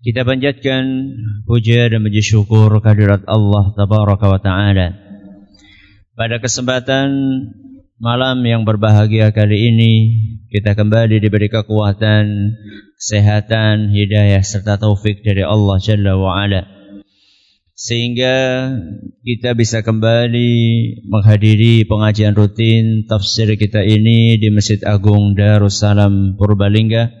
Kita panjatkan puja dan puji syukur kehadirat Allah Tabaraka wa Ta'ala. Pada kesempatan malam yang berbahagia kali ini, kita kembali diberi kekuatan, kesehatan, hidayah serta taufik dari Allah Jalla wa Ala. Sehingga kita bisa kembali menghadiri pengajian rutin tafsir kita ini di Masjid Agung Darussalam Purbalingga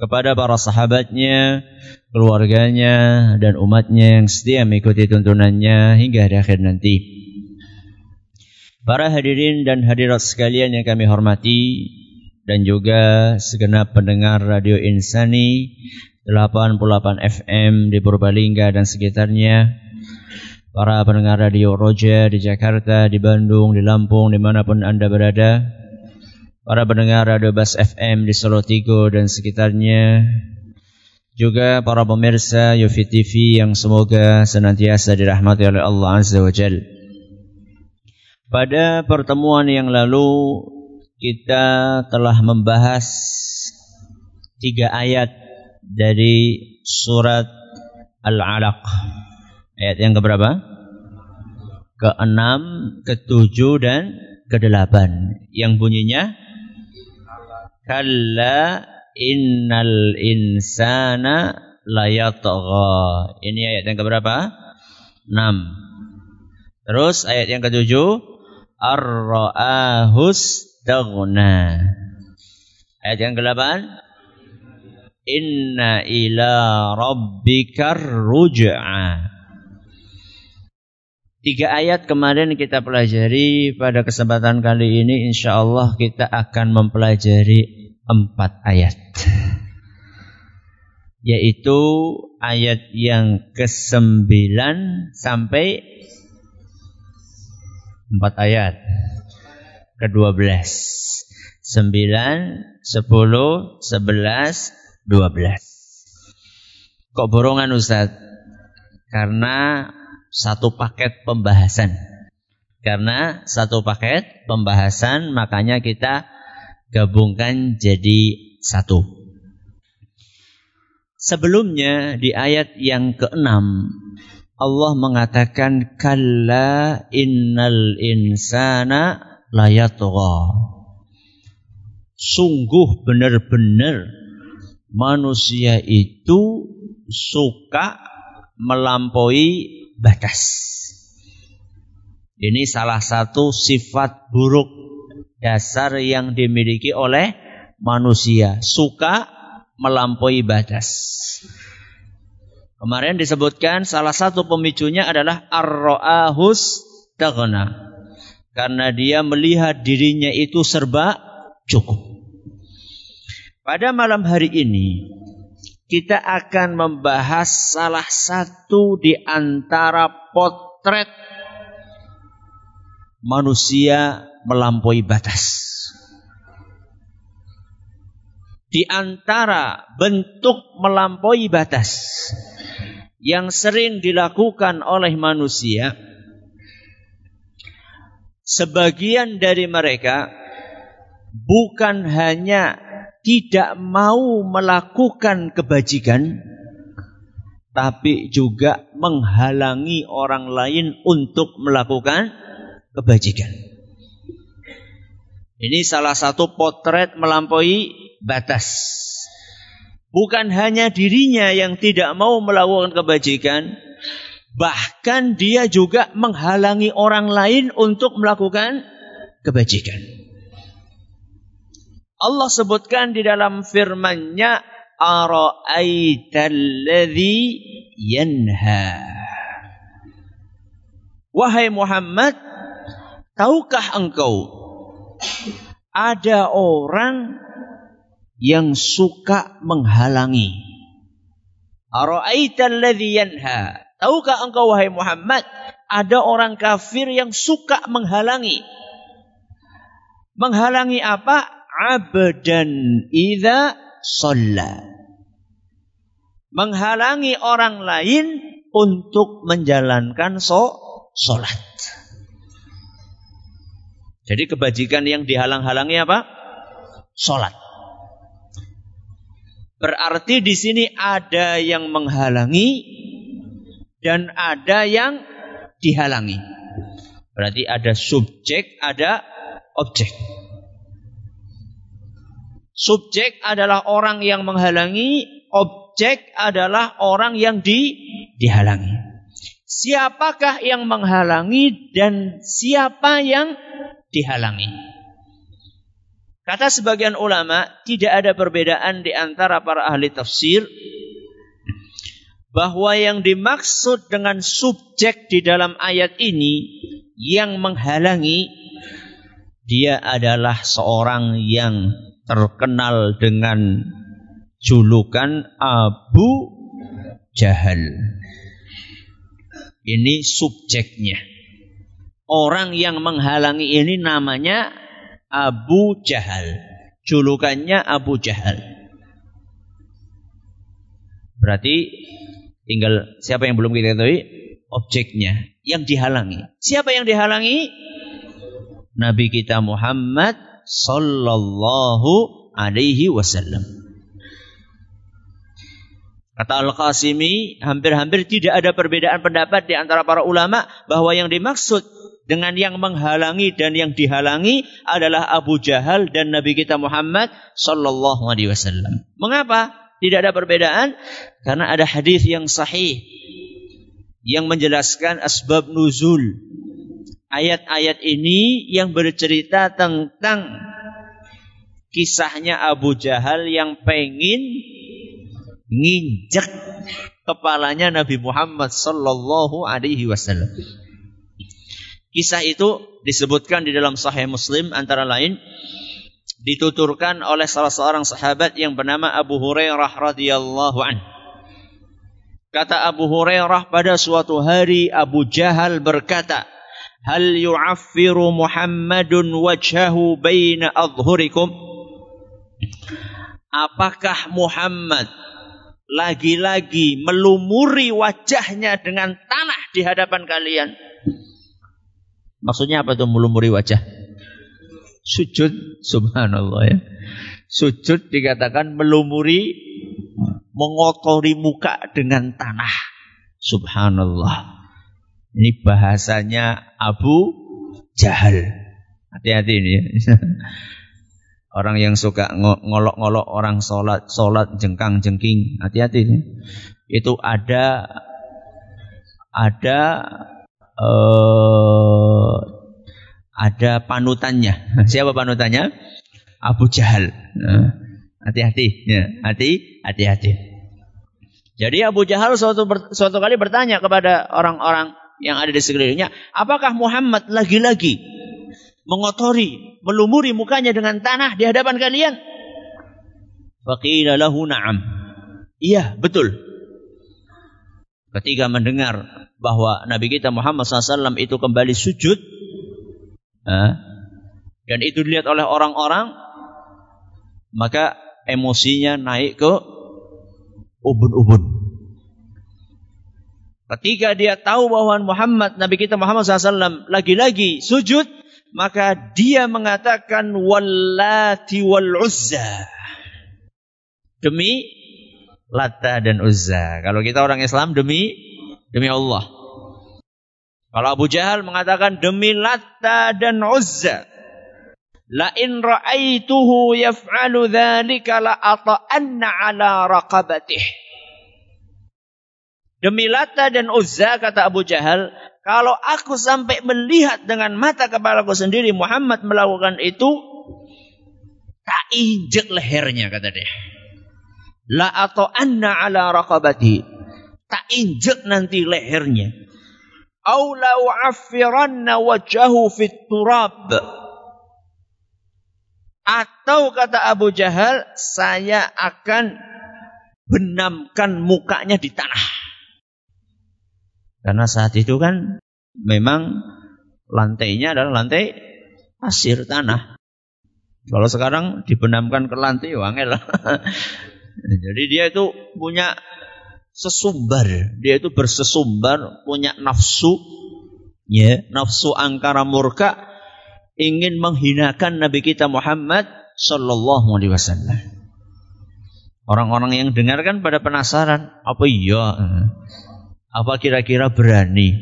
kepada para sahabatnya, keluarganya, dan umatnya yang setia mengikuti tuntunannya hingga hari akhir nanti. Para hadirin dan hadirat sekalian yang kami hormati, dan juga segenap pendengar Radio Insani 88 FM di Purbalingga dan sekitarnya, para pendengar Radio Roja di Jakarta, di Bandung, di Lampung, di mana pun Anda berada, para pendengar Radio Bas FM di Solo Tigo dan sekitarnya, juga para pemirsa Yofi TV yang semoga senantiasa dirahmati oleh Allah Azza wa Jal. Pada pertemuan yang lalu kita telah membahas tiga ayat dari surat Al-Alaq. Ayat yang keberapa? Keenam, ketujuh dan kedelapan. Yang bunyinya Kalla innal insana layatgha. Ini ayat yang keberapa? 6. Terus ayat yang ketujuh ar-ra'ahus taghna. Ayat yang ke-8 Inna ila rabbikar ruj'a. Tiga ayat kemarin kita pelajari pada kesempatan kali ini insya Allah kita akan mempelajari empat ayat. Yaitu ayat yang ke-9 sampai empat ayat. Ke-12. 9, 10, 11, 12. Kok borongan Ustaz? Karena satu paket pembahasan. Karena satu paket pembahasan makanya kita gabungkan jadi satu. Sebelumnya di ayat yang keenam Allah mengatakan kalla innal insana layatgha. Sungguh benar-benar manusia itu suka melampaui batas. Ini salah satu sifat buruk dasar yang dimiliki oleh manusia, suka melampaui batas. Kemarin disebutkan salah satu pemicunya adalah ar-ra'ahus taghna. Karena dia melihat dirinya itu serba cukup. Pada malam hari ini kita akan membahas salah satu di antara potret manusia melampaui batas. Di antara bentuk melampaui batas yang sering dilakukan oleh manusia, sebagian dari mereka bukan hanya tidak mau melakukan kebajikan, tapi juga menghalangi orang lain untuk melakukan kebajikan. Ini salah satu potret melampaui batas. Bukan hanya dirinya yang tidak mau melakukan kebajikan, Bahkan dia juga menghalangi orang lain untuk melakukan kebajikan. Allah sebutkan di dalam firman-Nya ara'aitalladzi yanha Wahai Muhammad, tahukah engkau ada orang yang suka menghalangi? Ara'aitalladzi yanha Tahukah engkau wahai Muhammad, ada orang kafir yang suka menghalangi. Menghalangi apa? Abdan idza shalla. Menghalangi orang lain untuk menjalankan so salat. Jadi kebajikan yang dihalang-halangi apa? Salat. Berarti di sini ada yang menghalangi dan ada yang dihalangi. Berarti ada subjek, ada objek. Subjek adalah orang yang menghalangi, objek adalah orang yang di, dihalangi. Siapakah yang menghalangi dan siapa yang dihalangi? Kata sebagian ulama, tidak ada perbedaan di antara para ahli tafsir bahwa yang dimaksud dengan subjek di dalam ayat ini yang menghalangi dia adalah seorang yang terkenal dengan julukan Abu Jahal. Ini subjeknya. Orang yang menghalangi ini namanya Abu Jahal. Julukannya Abu Jahal. Berarti Tinggal siapa yang belum kita ketahui? Objeknya yang dihalangi. Siapa yang dihalangi? Nabi kita Muhammad sallallahu alaihi wasallam. Kata Al-Qasimi, hampir-hampir tidak ada perbedaan pendapat di antara para ulama bahwa yang dimaksud dengan yang menghalangi dan yang dihalangi adalah Abu Jahal dan Nabi kita Muhammad sallallahu alaihi wasallam. Mengapa? Tidak ada perbedaan karena ada hadis yang sahih yang menjelaskan asbab nuzul. Ayat-ayat ini yang bercerita tentang kisahnya Abu Jahal yang pengen nginjek kepalanya Nabi Muhammad sallallahu alaihi wasallam. Kisah itu disebutkan di dalam Sahih Muslim antara lain dituturkan oleh salah seorang sahabat yang bernama Abu Hurairah radhiyallahu an. Kata Abu Hurairah pada suatu hari Abu Jahal berkata, "Hal yu'affiru Muhammadun wajhahu baina adhhurikum?" Apakah Muhammad lagi-lagi melumuri wajahnya dengan tanah di hadapan kalian? Maksudnya apa itu melumuri wajah? Sujud, subhanallah ya. Sujud dikatakan melumuri, mengotori muka dengan tanah. Subhanallah. Ini bahasanya Abu Jahal. Hati-hati ini. Orang yang suka ngolok-ngolok orang sholat, sholat jengkang-jengking. Hati-hati ini. Itu ada ada uh, ada panutannya. Siapa panutannya? Abu Jahal. Nah, hati-hati, ya, hati, hati-hati. Jadi Abu Jahal suatu suatu kali bertanya kepada orang-orang yang ada di sekelilingnya, apakah Muhammad lagi-lagi mengotori, melumuri mukanya dengan tanah di hadapan kalian? Faqila na'am. Iya, betul. Ketika mendengar bahwa Nabi kita Muhammad SAW itu kembali sujud, dan itu dilihat oleh orang-orang, maka emosinya naik ke ubun-ubun. Ketika dia tahu bahwa Muhammad, Nabi kita Muhammad SAW lagi-lagi sujud, maka dia mengatakan wallati wal uzza. Demi Lata dan Uzza. Kalau kita orang Islam demi demi Allah. Kalau Abu Jahal mengatakan demi Latta dan Uzza. La in ra'aituhu yaf'alu dzalika la ala raqabatih. Demi Lata dan Uzza kata Abu Jahal, kalau aku sampai melihat dengan mata kepalaku sendiri Muhammad melakukan itu, tak injek lehernya kata dia. La atau anna ala raqabati. Tak injek nanti lehernya. Au la u'affiranna wajahu fit turab. Atau kata Abu Jahal, saya akan benamkan mukanya di tanah. Karena saat itu kan memang lantainya adalah lantai pasir tanah. Kalau sekarang dibenamkan ke lantai, wangel. Jadi dia itu punya sesumbar, dia itu bersesumbar, punya nafsu, ya, nafsu angkara murka, ingin menghinakan Nabi kita Muhammad Sallallahu Alaihi Wasallam. Orang-orang yang dengar kan pada penasaran, apa iya? Apa kira-kira berani?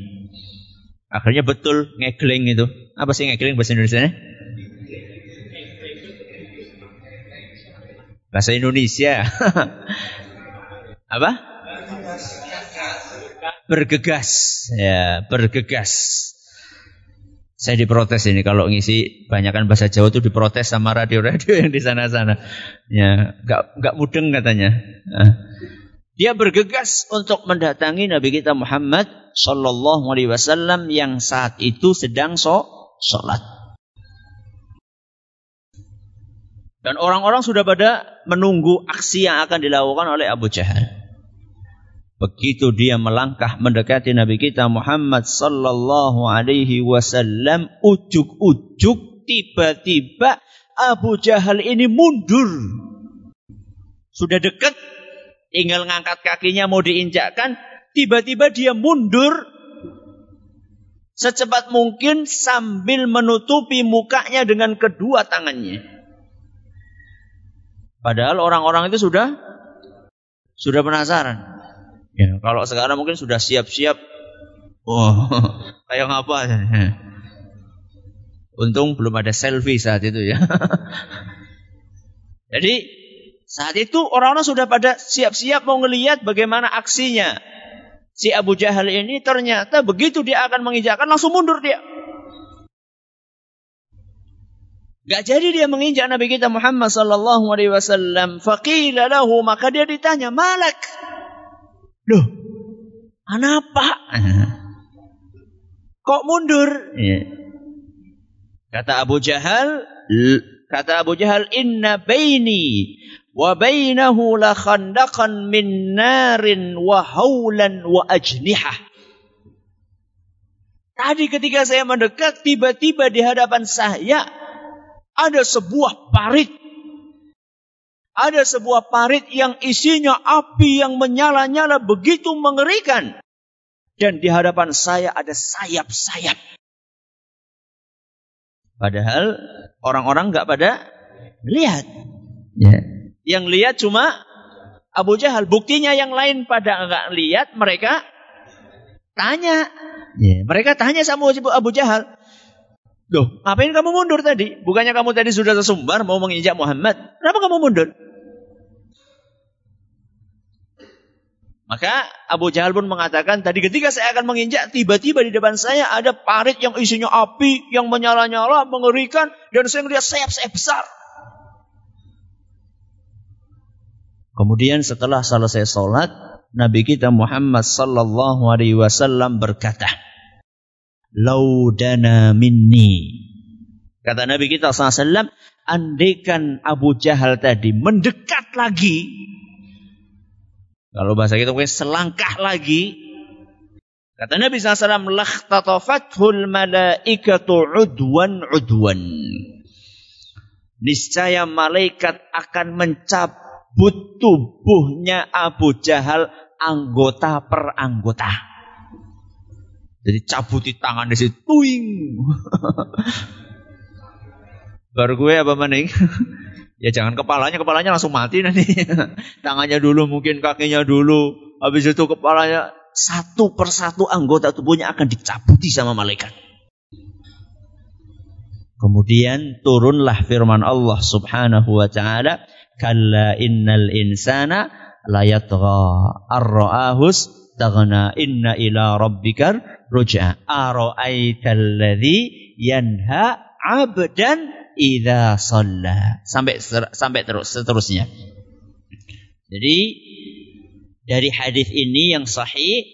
Akhirnya betul ngegleng itu. Apa sih ngegleng bahasa Indonesia? Bahasa Indonesia. Apa? Bergegas. Ya, bergegas. Saya diprotes ini kalau ngisi banyakkan bahasa Jawa itu diprotes sama radio-radio yang di sana-sana. Ya, nggak nggak mudeng katanya. Dia bergegas untuk mendatangi Nabi kita Muhammad Sallallahu Alaihi Wasallam yang saat itu sedang sholat. Dan orang-orang sudah pada menunggu aksi yang akan dilakukan oleh Abu Jahal. Begitu dia melangkah mendekati Nabi kita Muhammad sallallahu alaihi wasallam, ujuk-ujuk tiba-tiba Abu Jahal ini mundur. Sudah dekat tinggal ngangkat kakinya mau diinjakkan, tiba-tiba dia mundur secepat mungkin sambil menutupi mukanya dengan kedua tangannya. Padahal orang-orang itu sudah sudah penasaran. Ya, kalau sekarang mungkin sudah siap-siap. Oh, kayak ngapa? Untung belum ada selfie saat itu ya. Jadi saat itu orang-orang sudah pada siap-siap mau ngelihat bagaimana aksinya. Si Abu Jahal ini ternyata begitu dia akan menginjakkan langsung mundur dia. Gak jadi dia menginjak Nabi kita Muhammad sallallahu alaihi wasallam. Faqila lahu maka dia ditanya, "Malak?" Loh, kenapa? Kok mundur? Ya. Kata Abu Jahal, kata Abu Jahal, "Inna baini la min. Tadi ketika saya mendekat, tiba-tiba di hadapan saya ada sebuah parit. Ada sebuah parit yang isinya api yang menyala-nyala begitu mengerikan. Dan di hadapan saya ada sayap-sayap. Padahal orang-orang nggak pada lihat. Ya. Yang lihat cuma Abu Jahal. Buktinya yang lain pada enggak lihat, mereka tanya. Yeah. Mereka tanya sama Abu Jahal. Loh, ngapain kamu mundur tadi? Bukannya kamu tadi sudah sesumbar mau menginjak Muhammad. Kenapa kamu mundur? Maka Abu Jahal pun mengatakan, tadi ketika saya akan menginjak, tiba-tiba di depan saya ada parit yang isinya api, yang menyala-nyala, mengerikan, dan saya melihat sayap-sayap besar. Kemudian setelah selesai sholat, Nabi kita Muhammad sallallahu alaihi wasallam berkata, "Laudana minni." Kata Nabi kita SAW, andaikan Abu Jahal tadi mendekat lagi, kalau bahasa kita mungkin selangkah lagi, kata Nabi SAW, lakhtatafathul malaikatu udwan udwan. Niscaya malaikat akan mencap menyambut tubuhnya Abu Jahal anggota per anggota. Jadi cabut di tangan di situ. Baru gue apa maning? ya jangan kepalanya, kepalanya langsung mati nanti. Tangannya dulu, mungkin kakinya dulu. Habis itu kepalanya satu persatu anggota tubuhnya akan dicabuti sama malaikat. Kemudian turunlah firman Allah Subhanahu wa taala, "Kalla innal insana layatgha ar-ra'ahus istaghna. Inna ila rabbikar ruj'a. Ara'aital ladzi yanha 'abdan idza shalla. Sampai sampai terus seterusnya. Jadi dari hadis ini yang sahih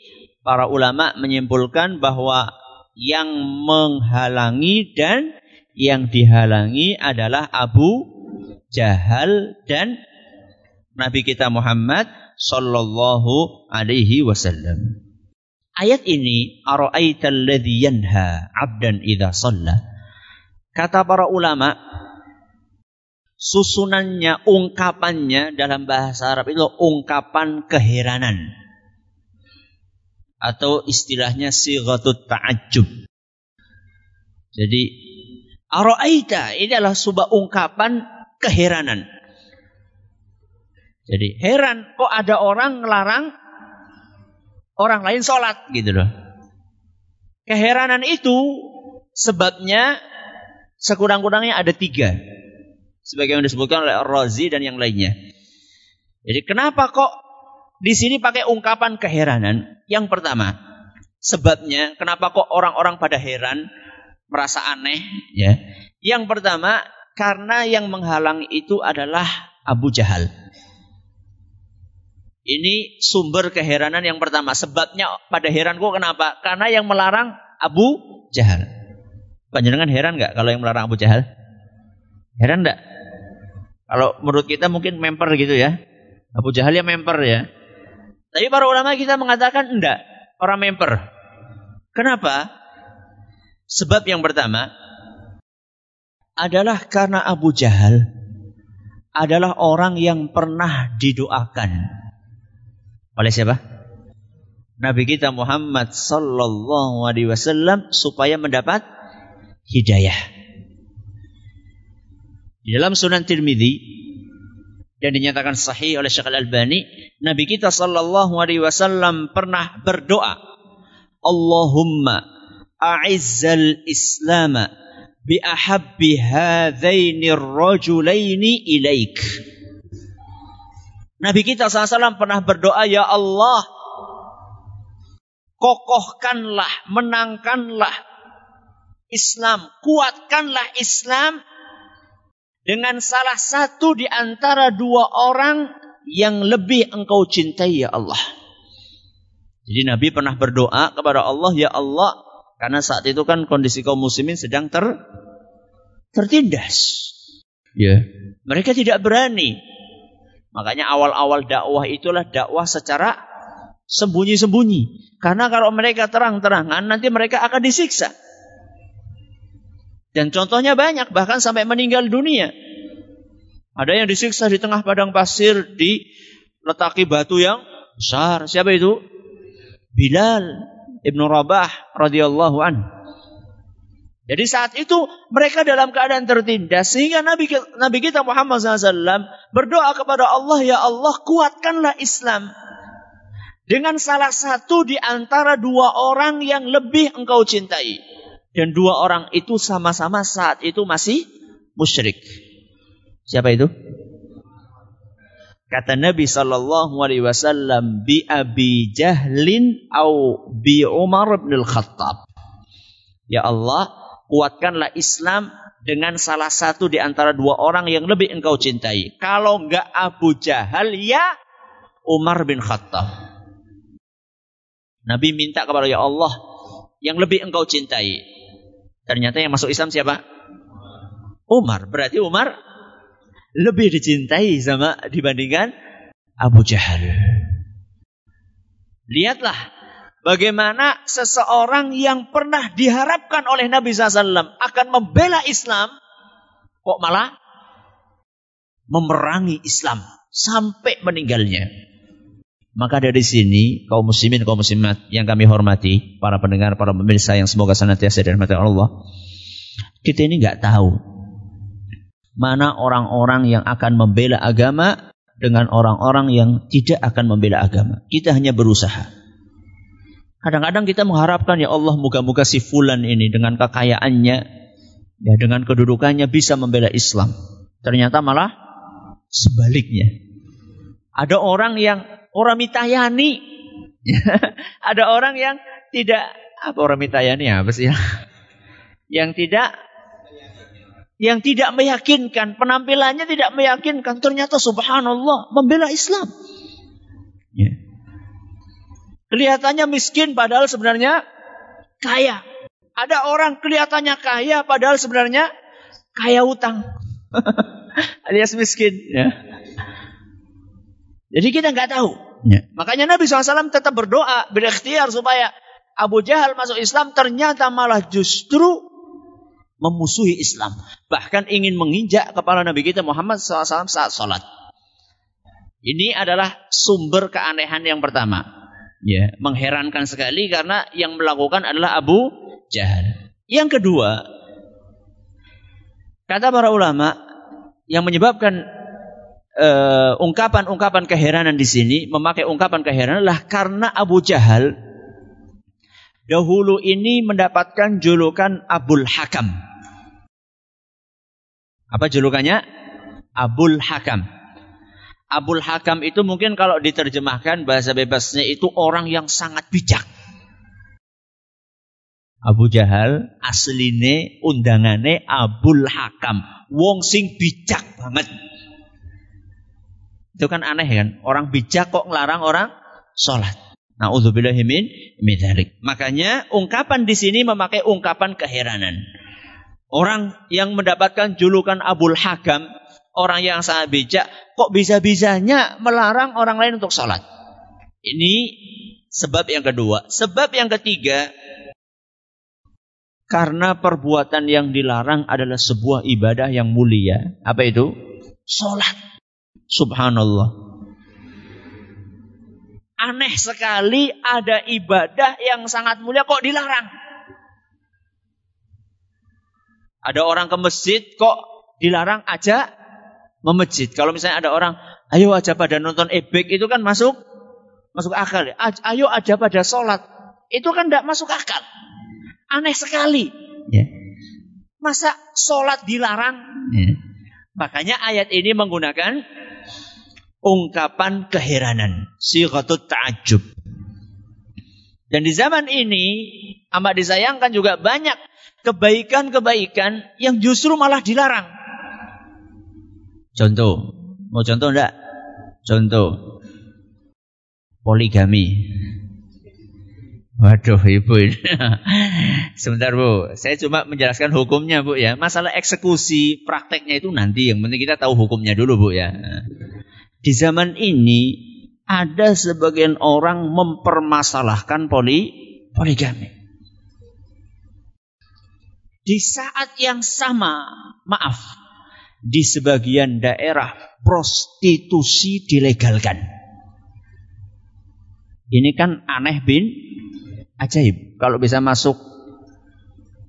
para ulama menyimpulkan bahwa yang menghalangi dan yang dihalangi adalah Abu Jahal dan Nabi kita Muhammad sallallahu alaihi wasallam. Ayat ini ara'aital ladzi yanha 'abdan idza shalla. Kata para ulama susunannya ungkapannya dalam bahasa Arab itu ungkapan keheranan atau istilahnya sighatut ta'ajjub. Jadi ara'aita ini adalah sebuah ungkapan keheranan. Jadi heran kok ada orang ngelarang orang lain sholat gitu loh. Keheranan itu sebabnya sekurang-kurangnya ada tiga. Sebagaimana disebutkan oleh Razi dan yang lainnya. Jadi kenapa kok di sini pakai ungkapan keheranan? Yang pertama, sebabnya kenapa kok orang-orang pada heran, merasa aneh ya. Yang pertama, karena yang menghalang itu adalah Abu Jahal. Ini sumber keheranan yang pertama. Sebabnya pada heran kok kenapa? Karena yang melarang Abu Jahal. Panjenengan heran nggak kalau yang melarang Abu Jahal? Heran nggak? Kalau menurut kita mungkin memper gitu ya. Abu Jahal ya memper ya. Tapi para ulama kita mengatakan enggak. Orang memper. Kenapa? Sebab yang pertama adalah karena Abu Jahal adalah orang yang pernah didoakan oleh siapa? Nabi kita Muhammad sallallahu alaihi wasallam supaya mendapat hidayah. Di dalam Sunan Tirmidzi dan dinyatakan sahih oleh Syekh Al-Albani, Nabi kita sallallahu alaihi wasallam pernah berdoa, Allahumma a'izzal Islam bi ahabbi hadzaini ar-rajulaini ilaik. Nabi kita SAW pernah berdoa, Ya Allah, kokohkanlah, menangkanlah Islam, kuatkanlah Islam dengan salah satu di antara dua orang yang lebih engkau cintai ya Allah. Jadi Nabi pernah berdoa kepada Allah, Ya Allah, karena saat itu kan kondisi kaum muslimin sedang ter tertindas. Ya. Mereka tidak berani Makanya awal-awal dakwah itulah dakwah secara sembunyi-sembunyi. Karena kalau mereka terang-terangan nanti mereka akan disiksa. Dan contohnya banyak, bahkan sampai meninggal dunia. Ada yang disiksa di tengah padang pasir, di letaki batu yang besar. Siapa itu? Bilal ibnu Rabah radhiyallahu anhu. Jadi saat itu mereka dalam keadaan tertindas sehingga Nabi Nabi kita Muhammad SAW berdoa kepada Allah ya Allah kuatkanlah Islam dengan salah satu di antara dua orang yang lebih engkau cintai dan dua orang itu sama-sama saat itu masih musyrik. Siapa itu? Kata Nabi sallallahu alaihi wasallam bi Abi Jahlin au bi Umar bin Al-Khattab. Ya Allah, kuatkanlah Islam dengan salah satu di antara dua orang yang lebih engkau cintai. Kalau enggak Abu Jahal, ya Umar bin Khattab. Nabi minta kepada ya Allah yang lebih engkau cintai. Ternyata yang masuk Islam siapa? Umar. Berarti Umar lebih dicintai sama dibandingkan Abu Jahal. Lihatlah Bagaimana seseorang yang pernah diharapkan oleh Nabi SAW akan membela Islam, kok malah memerangi Islam sampai meninggalnya. Maka dari sini kaum muslimin kaum muslimat yang kami hormati, para pendengar, para pemirsa yang semoga senantiasa dirahmati Allah. Kita ini nggak tahu mana orang-orang yang akan membela agama dengan orang-orang yang tidak akan membela agama. Kita hanya berusaha. Kadang-kadang kita mengharapkan ya Allah moga-moga si fulan ini dengan kekayaannya ya dengan kedudukannya bisa membela Islam. Ternyata malah sebaliknya. Ada orang yang orang mitayani ada orang yang tidak apa orang mitayani apa sih ya? Yang tidak yang tidak meyakinkan, penampilannya tidak meyakinkan, ternyata subhanallah membela Islam. Ya. Kelihatannya miskin padahal sebenarnya kaya. Ada orang kelihatannya kaya padahal sebenarnya kaya utang. Alias miskin. Ya. Jadi kita nggak tahu. Ya. Makanya Nabi SAW tetap berdoa, berikhtiar supaya Abu Jahal masuk Islam ternyata malah justru memusuhi Islam. Bahkan ingin menginjak kepala Nabi kita Muhammad SAW saat sholat. Ini adalah sumber keanehan yang pertama. Ya, mengherankan sekali karena yang melakukan adalah Abu Jahal. Yang kedua, kata para ulama, yang menyebabkan eh, ungkapan-ungkapan uh, keheranan di sini, memakai ungkapan keheranan adalah karena Abu Jahal dahulu ini mendapatkan julukan Abul Hakam. Apa julukannya? Abul Hakam. Abul Hakam itu mungkin kalau diterjemahkan bahasa bebasnya itu orang yang sangat bijak. Abu Jahal asline undangane Abul Hakam, wong sing bijak banget. Itu kan aneh kan, orang bijak kok ngelarang orang sholat. Nauzubillahi min. Makanya ungkapan di sini memakai ungkapan keheranan. Orang yang mendapatkan julukan Abul Hakam, orang yang sangat bijak, kok bisa-bisanya melarang orang lain untuk sholat? Ini sebab yang kedua. Sebab yang ketiga, karena perbuatan yang dilarang adalah sebuah ibadah yang mulia. Apa itu? Sholat. Subhanallah. Aneh sekali ada ibadah yang sangat mulia kok dilarang. Ada orang ke masjid kok dilarang aja memejid. Kalau misalnya ada orang, ayo aja pada nonton ebek itu kan masuk masuk akal. Ya. Ayo aja pada sholat. Itu kan tidak masuk akal. Aneh sekali. Ya. Masa sholat dilarang? Ya. Makanya ayat ini menggunakan ungkapan keheranan. Sighatut ta'ajub. Dan di zaman ini amat disayangkan juga banyak kebaikan-kebaikan yang justru malah dilarang. Contoh, mau contoh enggak? Contoh, poligami. Waduh ibu Sebentar bu. Saya cuma menjelaskan hukumnya bu ya. Masalah eksekusi prakteknya itu nanti. Yang penting kita tahu hukumnya dulu bu ya. Di zaman ini ada sebagian orang mempermasalahkan poli poligami. Di saat yang sama, maaf, di sebagian daerah prostitusi dilegalkan. Ini kan aneh bin ajaib. Kalau bisa masuk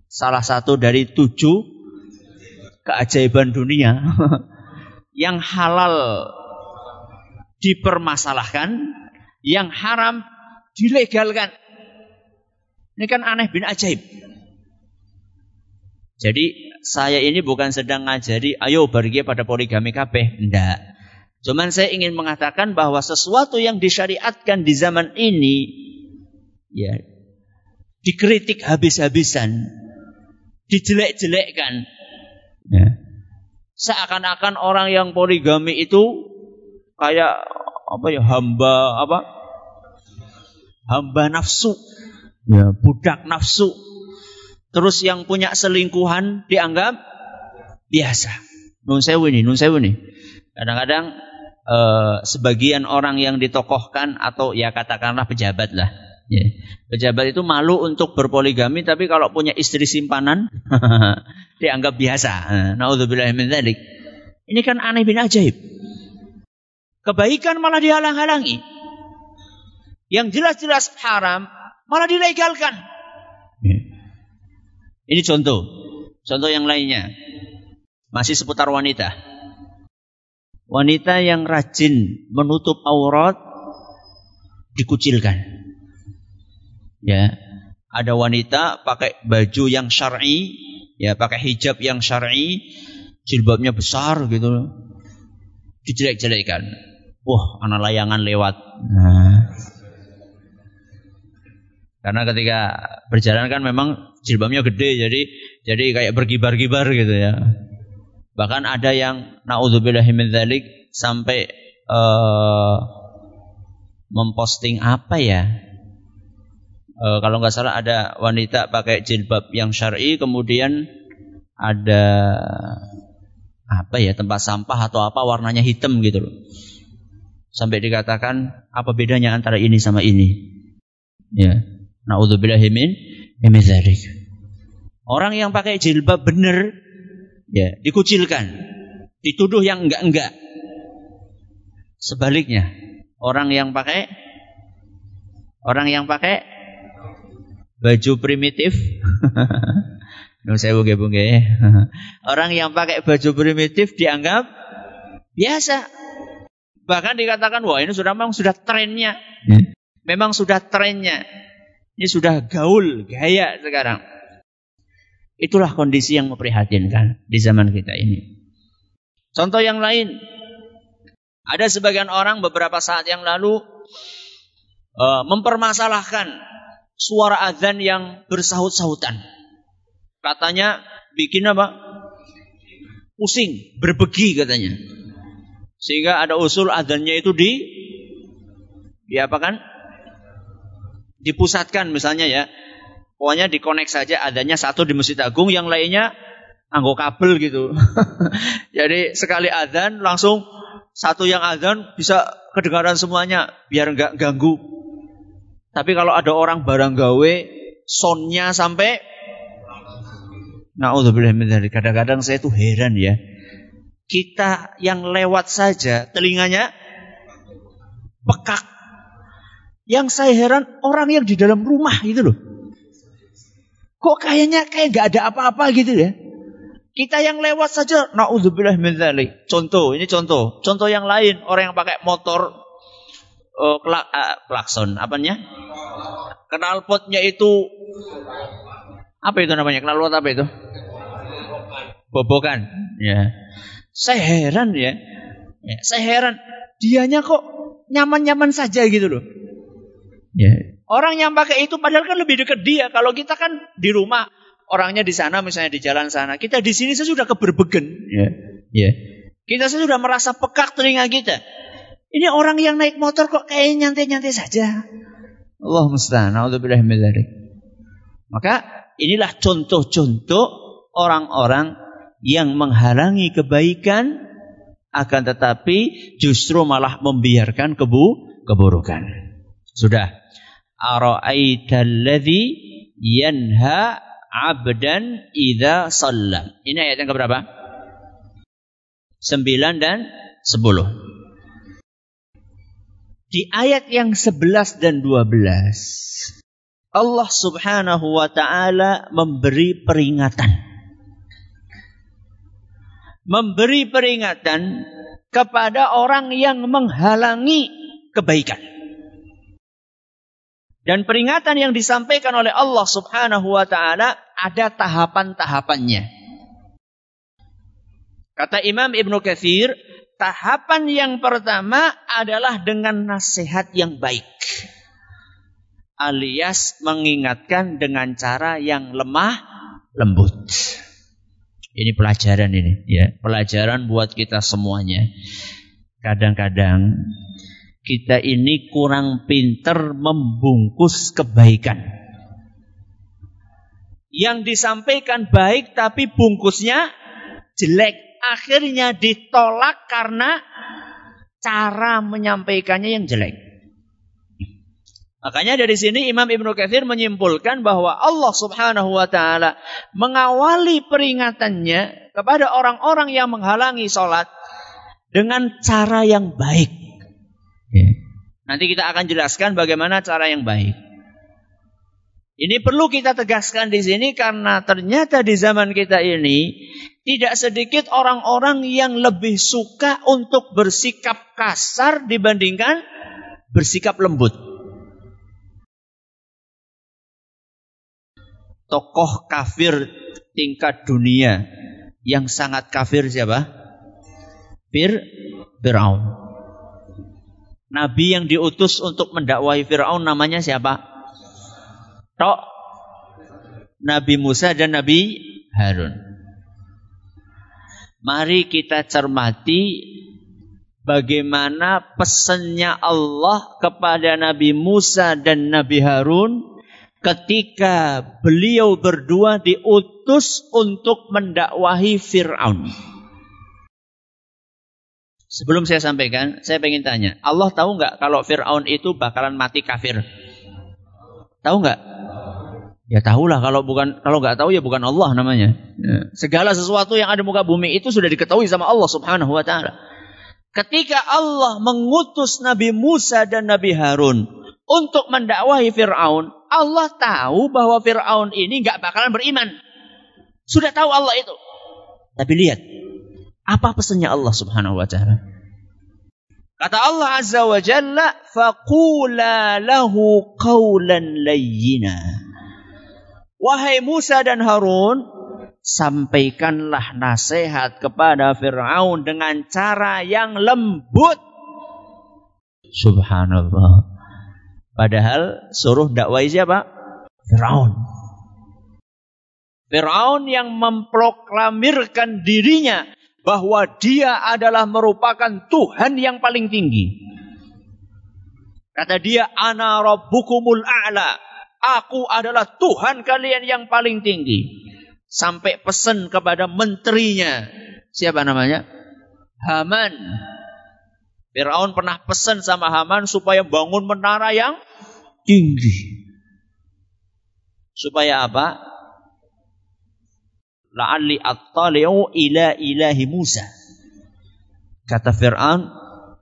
salah satu dari tujuh keajaiban dunia yang halal dipermasalahkan, yang haram dilegalkan. Ini kan aneh bin ajaib. Jadi saya ini bukan sedang ngajari ayo pergi pada poligami kabeh, enggak. Cuman saya ingin mengatakan bahwa sesuatu yang disyariatkan di zaman ini ya dikritik habis-habisan, dijelek-jelekkan. Ya. Seakan-akan orang yang poligami itu kayak apa ya hamba apa? Hamba nafsu. Ya. Budak nafsu. Terus yang punya selingkuhan dianggap biasa. Nun sewu nih nun sewu nih kadang-kadang eh, sebagian orang yang ditokohkan atau ya katakanlah pejabat lah ya. pejabat itu malu untuk berpoligami tapi kalau punya istri simpanan dianggap biasa. Nah, ini kan aneh bin ajaib Kebaikan malah dihalang-halangi. Yang jelas-jelas haram malah dilegalkan. Ya. Ini contoh. Contoh yang lainnya. Masih seputar wanita. Wanita yang rajin menutup aurat dikucilkan. Ya. Ada wanita pakai baju yang syar'i, ya pakai hijab yang syar'i, jilbabnya besar gitu. Dijelek-jelekkan. Wah, anak layangan lewat. Nah. Karena ketika berjalan kan memang jilbabnya gede jadi jadi kayak berkibar-kibar gitu ya. Bahkan ada yang min dzalik sampai uh, memposting apa ya? Uh, kalau nggak salah ada wanita pakai jilbab yang syar'i kemudian ada apa ya tempat sampah atau apa warnanya hitam gitu loh. Sampai dikatakan apa bedanya antara ini sama ini? Ya. Nauzubillahi min. Orang yang pakai jilbab benar ya, dikucilkan. Dituduh yang enggak-enggak. Sebaliknya, orang yang pakai orang yang pakai baju primitif saya Orang yang pakai baju primitif dianggap biasa. Bahkan dikatakan wah ini sudah memang sudah trennya. Hmm. Memang sudah trennya. Ini sudah gaul, gaya sekarang. Itulah kondisi yang memprihatinkan di zaman kita ini. Contoh yang lain, ada sebagian orang beberapa saat yang lalu uh, mempermasalahkan suara azan yang bersahut-sahutan. Katanya bikin apa? Pusing, berbegi katanya. Sehingga ada usul azannya itu di diapakan? dipusatkan misalnya ya. Pokoknya dikonek saja adanya satu di Masjid Agung, yang lainnya anggo kabel gitu. Jadi sekali adzan langsung satu yang adzan bisa kedengaran semuanya biar nggak ganggu. Tapi kalau ada orang barang gawe sonnya sampai Nah, kadang-kadang saya tuh heran ya. Kita yang lewat saja telinganya pekak yang saya heran orang yang di dalam rumah gitu loh. Kok kayaknya kayak gak ada apa-apa gitu ya. Kita yang lewat saja, naudzubillah min Contoh, ini contoh. Contoh yang lain, orang yang pakai motor uh, kelak, uh, klakson, apanya? Knalpotnya itu apa itu namanya? Knalpot apa itu? Bobokan. Ya. Saya heran ya. ya. Saya heran. Dianya kok nyaman-nyaman saja gitu loh. Ya. Orang yang pakai itu padahal kan lebih dekat dia. Kalau kita kan di rumah, orangnya di sana misalnya di jalan sana. Kita di sini sudah keberbegen. Ya. Ya. Kita sudah merasa pekak telinga kita. Ini orang yang naik motor kok kayak nyantai-nyantai saja. Allah musta'an. Maka inilah contoh-contoh orang-orang yang menghalangi kebaikan akan tetapi justru malah membiarkan kebu keburukan. Sudah. Ara'aita alladhi yanha 'abdan idza shalla. Ini ayat yang keberapa? 9 dan 10. Di ayat yang 11 dan 12 Allah Subhanahu wa taala memberi peringatan. Memberi peringatan kepada orang yang menghalangi kebaikan. Dan peringatan yang disampaikan oleh Allah Subhanahu wa taala ada tahapan-tahapannya. Kata Imam Ibnu Katsir, tahapan yang pertama adalah dengan nasihat yang baik. Alias mengingatkan dengan cara yang lemah lembut. Ini pelajaran ini, ya, pelajaran buat kita semuanya. Kadang-kadang kita ini kurang pinter membungkus kebaikan. Yang disampaikan baik tapi bungkusnya jelek. Akhirnya ditolak karena cara menyampaikannya yang jelek. Makanya dari sini Imam Ibnu Katsir menyimpulkan bahwa Allah Subhanahu wa taala mengawali peringatannya kepada orang-orang yang menghalangi sholat dengan cara yang baik. Nanti kita akan jelaskan bagaimana cara yang baik. Ini perlu kita tegaskan di sini karena ternyata di zaman kita ini tidak sedikit orang-orang yang lebih suka untuk bersikap kasar dibandingkan bersikap lembut. Tokoh kafir tingkat dunia yang sangat kafir siapa? Fir Fir'aun. Nabi yang diutus untuk mendakwai Fir'aun namanya siapa? Tok Nabi Musa dan Nabi Harun. Mari kita cermati bagaimana pesannya Allah kepada Nabi Musa dan Nabi Harun ketika beliau berdua diutus untuk mendakwahi Fir'aun. Sebelum saya sampaikan, saya ingin tanya, Allah tahu nggak kalau Fir'aun itu bakalan mati kafir? Tahu nggak? Ya tahulah kalau bukan kalau nggak tahu ya bukan Allah namanya. Ya. Segala sesuatu yang ada muka bumi itu sudah diketahui sama Allah Subhanahu wa taala. Ketika Allah mengutus Nabi Musa dan Nabi Harun untuk mendakwahi Firaun, Allah tahu bahwa Firaun ini nggak bakalan beriman. Sudah tahu Allah itu. Tapi lihat, apa pesannya Allah Subhanahu wa taala? Kata Allah Azza wa Jalla, "Faqula lahu qawlan layyina." Wahai Musa dan Harun, sampaikanlah nasihat kepada Firaun dengan cara yang lembut. Subhanallah. Padahal suruh dakwai siapa? Firaun. Firaun yang memproklamirkan dirinya bahwa dia adalah merupakan Tuhan yang paling tinggi. Kata dia, Ana Rabbukumul A'la. Aku adalah Tuhan kalian yang paling tinggi. Sampai pesan kepada menterinya. Siapa namanya? Haman. Fir'aun pernah pesan sama Haman supaya bangun menara yang tinggi. Supaya apa? la'alli attali'u ila ilahi Musa. Kata Fir'aun,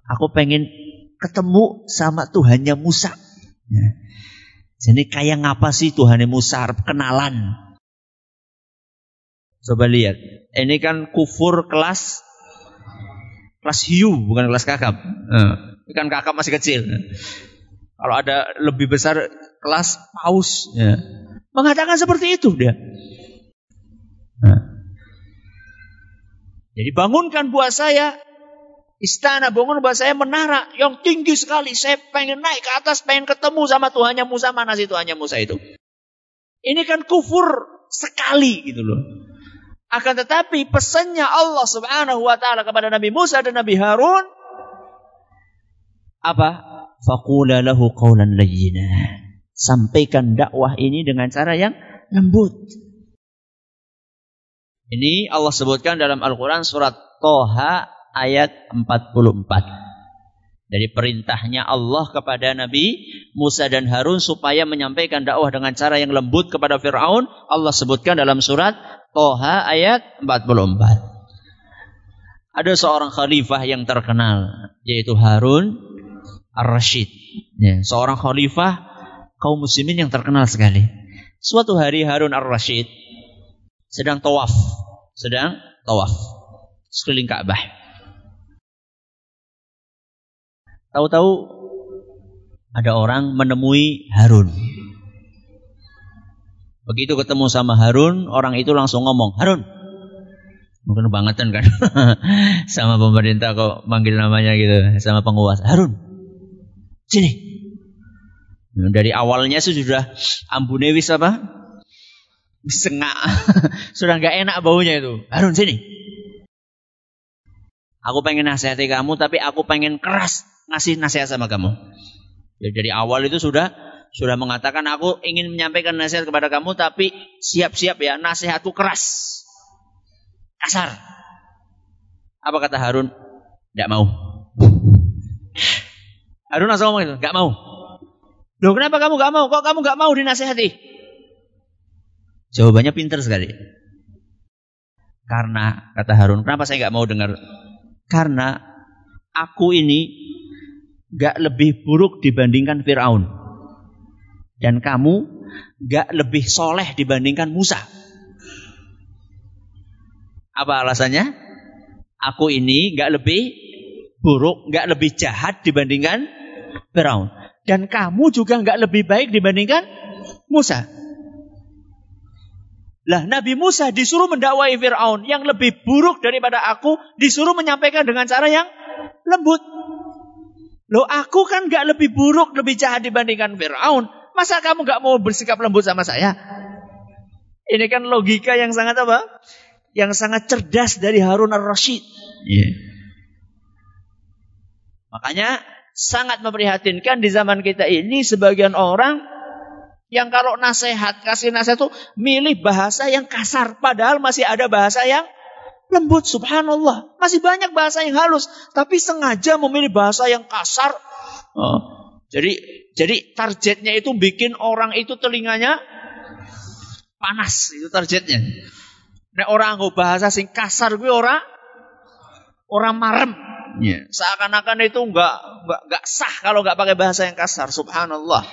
aku pengen ketemu sama Tuhannya Musa. Ya. Jadi kayak ngapa sih Tuhannya Musa kenalan? Coba lihat. Ini kan kufur kelas kelas hiu, bukan kelas kakap. Nah, kan kakap masih kecil. Kalau ada lebih besar kelas paus. Ya. Mengatakan seperti itu dia. Nah. Jadi bangunkan buat saya istana, bangun buat saya menara yang tinggi sekali. Saya pengen naik ke atas, pengen ketemu sama Tuhannya Musa. Mana sih Tuhannya Musa itu? Ini kan kufur sekali gitu loh. Akan tetapi pesannya Allah Subhanahu wa taala kepada Nabi Musa dan Nabi Harun apa? Faqula lahu qawlan layyina. Sampaikan dakwah ini dengan cara yang lembut. Ini Allah sebutkan dalam Al-Quran surat Toha ayat 44. Dari perintahnya Allah kepada Nabi Musa dan Harun supaya menyampaikan dakwah dengan cara yang lembut kepada Fir'aun. Allah sebutkan dalam surat Toha ayat 44. Ada seorang khalifah yang terkenal yaitu Harun Ar-Rashid. Ya, seorang khalifah kaum muslimin yang terkenal sekali. Suatu hari Harun Ar-Rashid sedang tawaf, sedang tawaf sekeliling Ka'bah. Tahu-tahu ada orang menemui Harun. Begitu ketemu sama Harun, orang itu langsung ngomong, Harun. Mungkin bangetan kan. sama pemerintah kok manggil namanya gitu, sama penguasa. Harun, sini. Dari awalnya sudah ambunewis apa? sengak. Sudah nggak enak baunya itu. Harun sini. Aku pengen nasihati kamu, tapi aku pengen keras ngasih nasihat sama kamu. Jadi dari awal itu sudah sudah mengatakan aku ingin menyampaikan nasihat kepada kamu, tapi siap-siap ya nasihatku keras, kasar. Apa kata Harun? Tidak mau. Harun langsung ngomong itu, nggak mau. Loh kenapa kamu nggak mau? Kok kamu nggak mau dinasehati? Jawabannya pinter sekali. Karena kata Harun, kenapa saya nggak mau dengar? Karena aku ini nggak lebih buruk dibandingkan Fir'aun. Dan kamu nggak lebih soleh dibandingkan Musa. Apa alasannya? Aku ini nggak lebih buruk, nggak lebih jahat dibandingkan Firaun. Dan kamu juga nggak lebih baik dibandingkan Musa. Lah Nabi Musa disuruh mendakwai Fir'aun yang lebih buruk daripada aku disuruh menyampaikan dengan cara yang lembut. Loh aku kan gak lebih buruk, lebih jahat dibandingkan Fir'aun. Masa kamu nggak mau bersikap lembut sama saya? Ini kan logika yang sangat apa? Yang sangat cerdas dari Harun al-Rashid. Yeah. Makanya sangat memprihatinkan di zaman kita ini sebagian orang yang kalau nasihat, kasih nasihat itu milih bahasa yang kasar. Padahal masih ada bahasa yang lembut, subhanallah. Masih banyak bahasa yang halus. Tapi sengaja memilih bahasa yang kasar. Oh. Jadi jadi targetnya itu bikin orang itu telinganya panas. Itu targetnya. Nek orang nggak bahasa sing kasar gue orang orang marem. Yeah. Seakan-akan itu nggak nggak nggak sah kalau nggak pakai bahasa yang kasar. Subhanallah.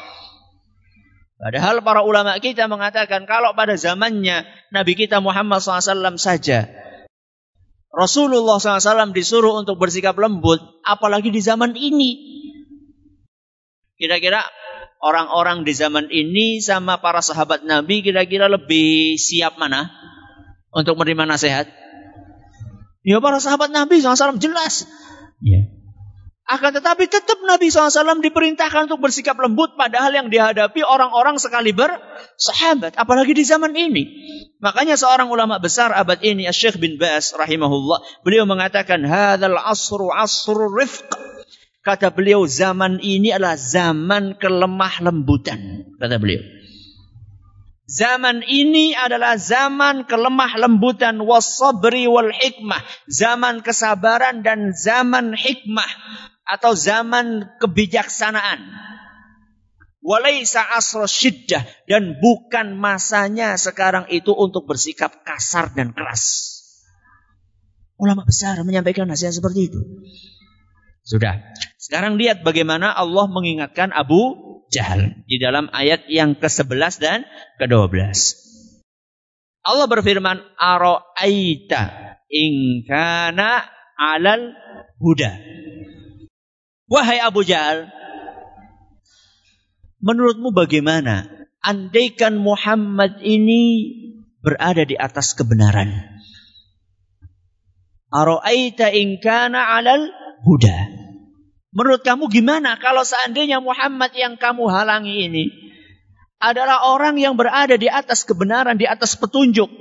Padahal para ulama kita mengatakan kalau pada zamannya Nabi kita Muhammad SAW saja Rasulullah SAW disuruh untuk bersikap lembut, apalagi di zaman ini. Kira-kira orang-orang di zaman ini sama para sahabat Nabi kira-kira lebih siap mana untuk menerima nasihat? Ya para sahabat Nabi SAW jelas. Ya. Akan tetapi tetap Nabi SAW diperintahkan untuk bersikap lembut padahal yang dihadapi orang-orang sekali bersahabat. Apalagi di zaman ini. Makanya seorang ulama besar abad ini, Syekh bin Bas rahimahullah. Beliau mengatakan, Hadal asru asru rifq. Kata beliau, zaman ini adalah zaman kelemah lembutan. Kata beliau. Zaman ini adalah zaman kelemah lembutan wasabri wal hikmah. Zaman kesabaran dan zaman hikmah atau zaman kebijaksanaan. Walaisa asro syiddah dan bukan masanya sekarang itu untuk bersikap kasar dan keras. Ulama besar menyampaikan nasihat seperti itu. Sudah. Sekarang lihat bagaimana Allah mengingatkan Abu Jahal di dalam ayat yang ke-11 dan ke-12. Allah berfirman, "Ara'aita in kana 'alal huda." Wahai Abu Jahal, menurutmu bagaimana? Andaikan Muhammad ini berada di atas kebenaran. Aro'aita inkana alal huda. Menurut kamu gimana kalau seandainya Muhammad yang kamu halangi ini adalah orang yang berada di atas kebenaran, di atas petunjuk.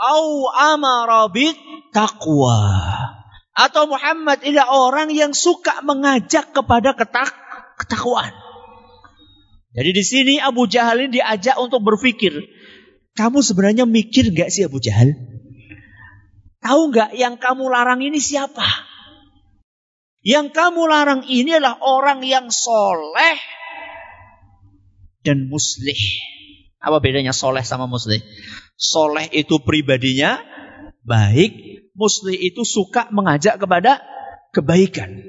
Au amara bit taqwa. Atau Muhammad adalah orang yang suka mengajak kepada ketak ketakwaan. Jadi di sini Abu Jahal ini diajak untuk berpikir. Kamu sebenarnya mikir gak sih Abu Jahal? Tahu gak yang kamu larang ini siapa? Yang kamu larang ini adalah orang yang soleh dan muslih. Apa bedanya soleh sama muslih? Soleh itu pribadinya baik, Muslim itu suka mengajak kepada kebaikan.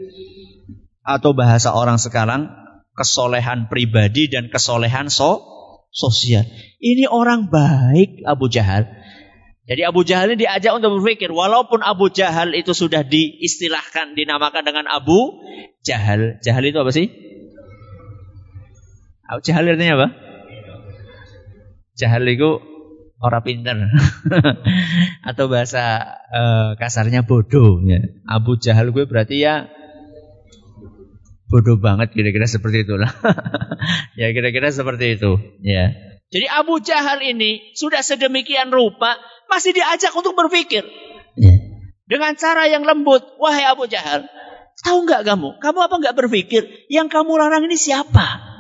Atau bahasa orang sekarang, kesolehan pribadi dan kesolehan so sosial. Ini orang baik Abu Jahal. Jadi Abu Jahal ini diajak untuk berpikir, walaupun Abu Jahal itu sudah diistilahkan, dinamakan dengan Abu Jahal. Jahal itu apa sih? Abu Jahal artinya apa? Jahal itu orang pinter atau bahasa uh, kasarnya bodoh ya. Abu Jahal gue berarti ya bodoh banget kira-kira seperti itulah ya kira-kira seperti itu ya jadi Abu Jahal ini sudah sedemikian rupa masih diajak untuk berpikir ya. dengan cara yang lembut wahai Abu Jahal tahu nggak kamu kamu apa nggak berpikir yang kamu larang ini siapa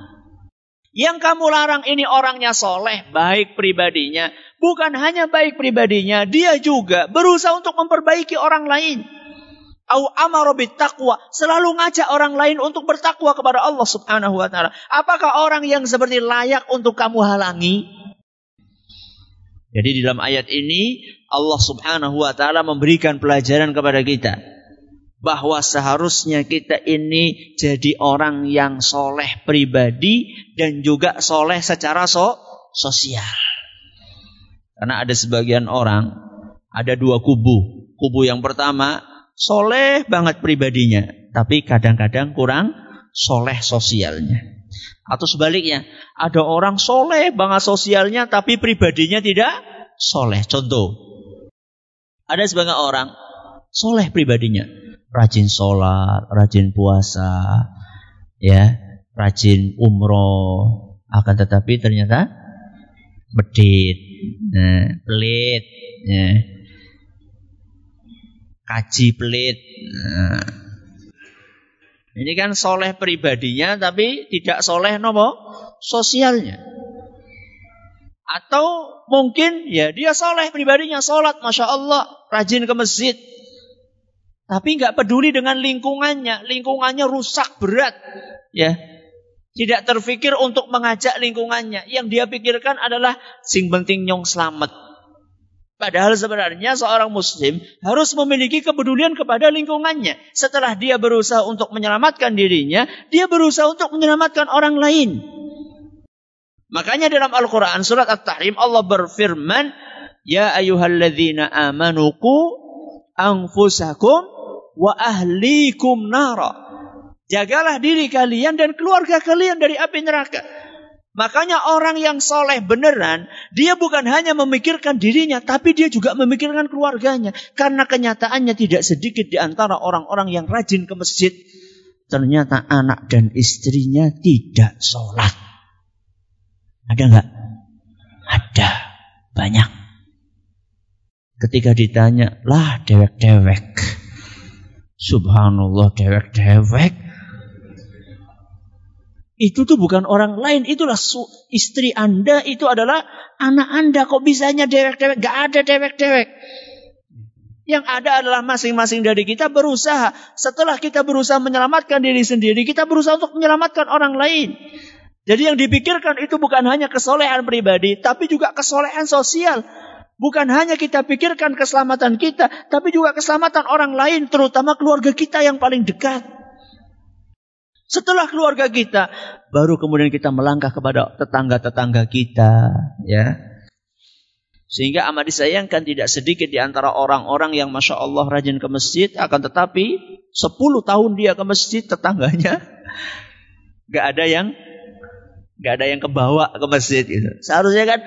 yang kamu larang ini orangnya soleh, baik pribadinya. Bukan hanya baik pribadinya, dia juga berusaha untuk memperbaiki orang lain. Au amarobit takwa. Selalu ngajak orang lain untuk bertakwa kepada Allah subhanahu wa ta'ala. Apakah orang yang seperti layak untuk kamu halangi? Jadi di dalam ayat ini Allah subhanahu wa ta'ala memberikan pelajaran kepada kita bahwa seharusnya kita ini jadi orang yang soleh pribadi dan juga soleh secara so sosial. Karena ada sebagian orang, ada dua kubu. Kubu yang pertama, soleh banget pribadinya, tapi kadang-kadang kurang soleh sosialnya. Atau sebaliknya, ada orang soleh banget sosialnya, tapi pribadinya tidak soleh. Contoh, ada sebagian orang soleh pribadinya, rajin sholat, rajin puasa, ya, rajin umroh, akan tetapi ternyata medit, nah, pelit, ya. Kaji pelit. Nah. Ini kan soleh pribadinya tapi tidak soleh nopo sosialnya. Atau mungkin ya dia soleh pribadinya sholat, masya Allah, rajin ke masjid. Tapi nggak peduli dengan lingkungannya, lingkungannya rusak berat, ya. Tidak terfikir untuk mengajak lingkungannya. Yang dia pikirkan adalah sing penting nyong selamat. Padahal sebenarnya seorang muslim harus memiliki kepedulian kepada lingkungannya. Setelah dia berusaha untuk menyelamatkan dirinya, dia berusaha untuk menyelamatkan orang lain. Makanya dalam Al-Quran surat At-Tahrim Allah berfirman, Ya ayuhalladzina amanuku anfusakum wa ahlikum nara. Jagalah diri kalian dan keluarga kalian dari api neraka. Makanya orang yang soleh beneran, dia bukan hanya memikirkan dirinya, tapi dia juga memikirkan keluarganya. Karena kenyataannya tidak sedikit di antara orang-orang yang rajin ke masjid. Ternyata anak dan istrinya tidak sholat. Ada nggak? Ada. Banyak. Ketika ditanya, lah dewek-dewek. Subhanallah dewek-dewek itu tuh bukan orang lain, itulah istri Anda, itu adalah anak Anda. Kok bisanya dewek-dewek? Gak ada dewek-dewek. Yang ada adalah masing-masing dari kita berusaha. Setelah kita berusaha menyelamatkan diri sendiri, kita berusaha untuk menyelamatkan orang lain. Jadi yang dipikirkan itu bukan hanya kesolehan pribadi, tapi juga kesolehan sosial. Bukan hanya kita pikirkan keselamatan kita, tapi juga keselamatan orang lain, terutama keluarga kita yang paling dekat. Setelah keluarga kita, baru kemudian kita melangkah kepada tetangga-tetangga kita, ya. Sehingga amat disayangkan tidak sedikit di antara orang-orang yang Masya Allah rajin ke masjid, akan tetapi 10 tahun dia ke masjid, tetangganya gak ada yang gak ada yang kebawa ke masjid gitu. Seharusnya kan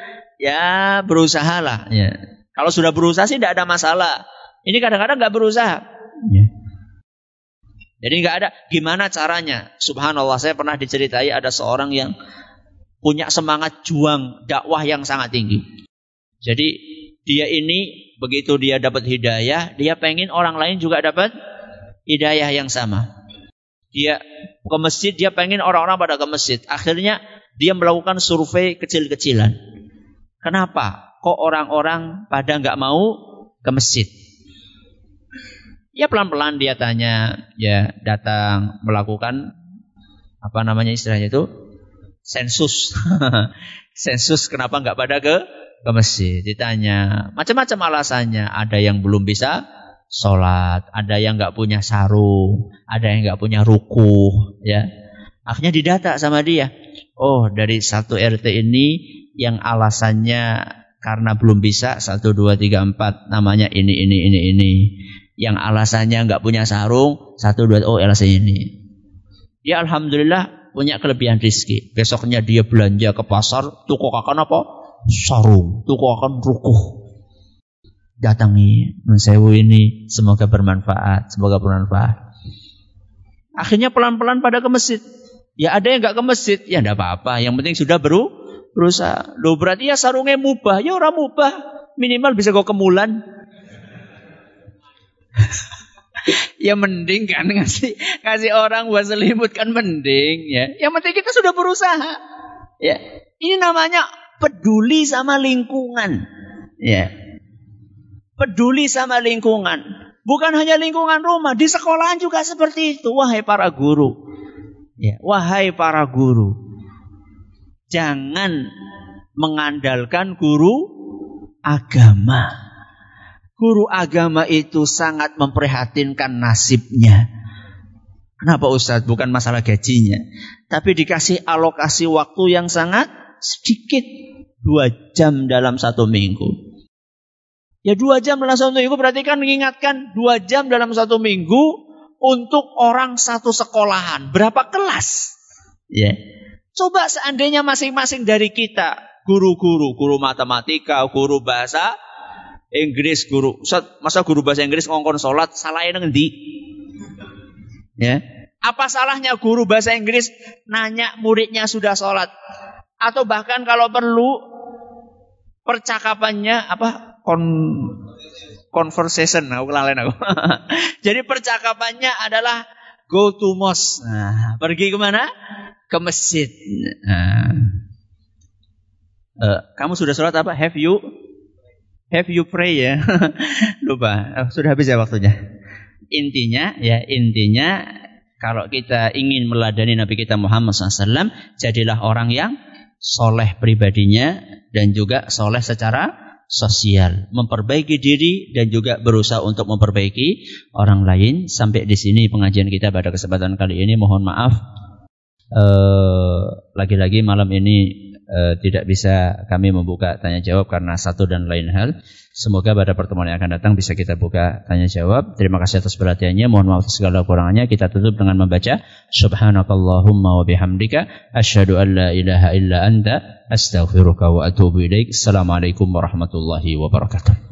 ya berusaha lah. Ya. Kalau sudah berusaha sih tidak ada masalah. Ini kadang-kadang gak berusaha. Jadi nggak ada gimana caranya. Subhanallah saya pernah diceritai ada seorang yang punya semangat juang dakwah yang sangat tinggi. Jadi dia ini begitu dia dapat hidayah, dia pengen orang lain juga dapat hidayah yang sama. Dia ke masjid, dia pengen orang-orang pada ke masjid. Akhirnya dia melakukan survei kecil-kecilan. Kenapa? Kok orang-orang pada nggak mau ke masjid? Ya pelan-pelan dia tanya, ya datang melakukan apa namanya istilahnya itu sensus. sensus kenapa nggak pada ke ke masjid? Ditanya macam-macam alasannya. Ada yang belum bisa sholat, ada yang nggak punya sarung, ada yang nggak punya ruku, ya. Akhirnya didata sama dia. Oh dari satu RT ini yang alasannya karena belum bisa satu dua tiga empat namanya ini ini ini ini yang alasannya nggak punya sarung, satu dua oh alasan ini. Dia alhamdulillah punya kelebihan rizki. Besoknya dia belanja ke pasar, tuku akan apa? Sarung, tuku akan rukuh. Datangi mensewu ini, semoga bermanfaat, semoga bermanfaat. Akhirnya pelan-pelan pada ke masjid. Ya ada yang nggak ke masjid, ya enggak apa-apa. Yang penting sudah beru berusaha. Loh berarti ya sarungnya mubah, ya orang mubah. Minimal bisa kau kemulan. ya mending kan ngasih ngasih orang buat selimut kan mending ya. Yang penting kita sudah berusaha. Ya. Ini namanya peduli sama lingkungan. Ya. Peduli sama lingkungan. Bukan hanya lingkungan rumah, di sekolahan juga seperti itu. Wahai para guru. Ya, wahai para guru. Jangan mengandalkan guru agama. Guru agama itu sangat memprihatinkan nasibnya. Kenapa Ustadz? Bukan masalah gajinya. Tapi dikasih alokasi waktu yang sangat sedikit. Dua jam dalam satu minggu. Ya dua jam dalam satu minggu berarti kan mengingatkan dua jam dalam satu minggu untuk orang satu sekolahan. Berapa kelas? Ya. Coba seandainya masing-masing dari kita, guru-guru, guru matematika, guru bahasa, Inggris guru, masa guru bahasa Inggris ngongkon sholat salah yang ngendi? Ya, Apa salahnya guru bahasa Inggris nanya muridnya sudah sholat? Atau bahkan kalau perlu percakapannya apa kon conversation aku aku. Jadi percakapannya adalah go to mosque. Nah, pergi ke mana? Ke masjid. Nah. Uh, kamu sudah sholat apa? Have you have you pray ya? Lupa. Oh, sudah habis ya waktunya. Intinya ya intinya kalau kita ingin meladani Nabi kita Muhammad SAW, jadilah orang yang soleh pribadinya dan juga soleh secara sosial, memperbaiki diri dan juga berusaha untuk memperbaiki orang lain. Sampai di sini pengajian kita pada kesempatan kali ini. Mohon maaf, eh, lagi-lagi uh, malam ini uh, tidak bisa kami membuka tanya jawab karena satu dan lain hal. Semoga pada pertemuan yang akan datang bisa kita buka tanya jawab. Terima kasih atas perhatiannya. Mohon maaf segala kurangannya. Kita tutup dengan membaca Subhanakallahumma wa bihamdika asyhadu an la ilaha illa anta astaghfiruka wa atubu ilaik. Assalamualaikum warahmatullahi wabarakatuh.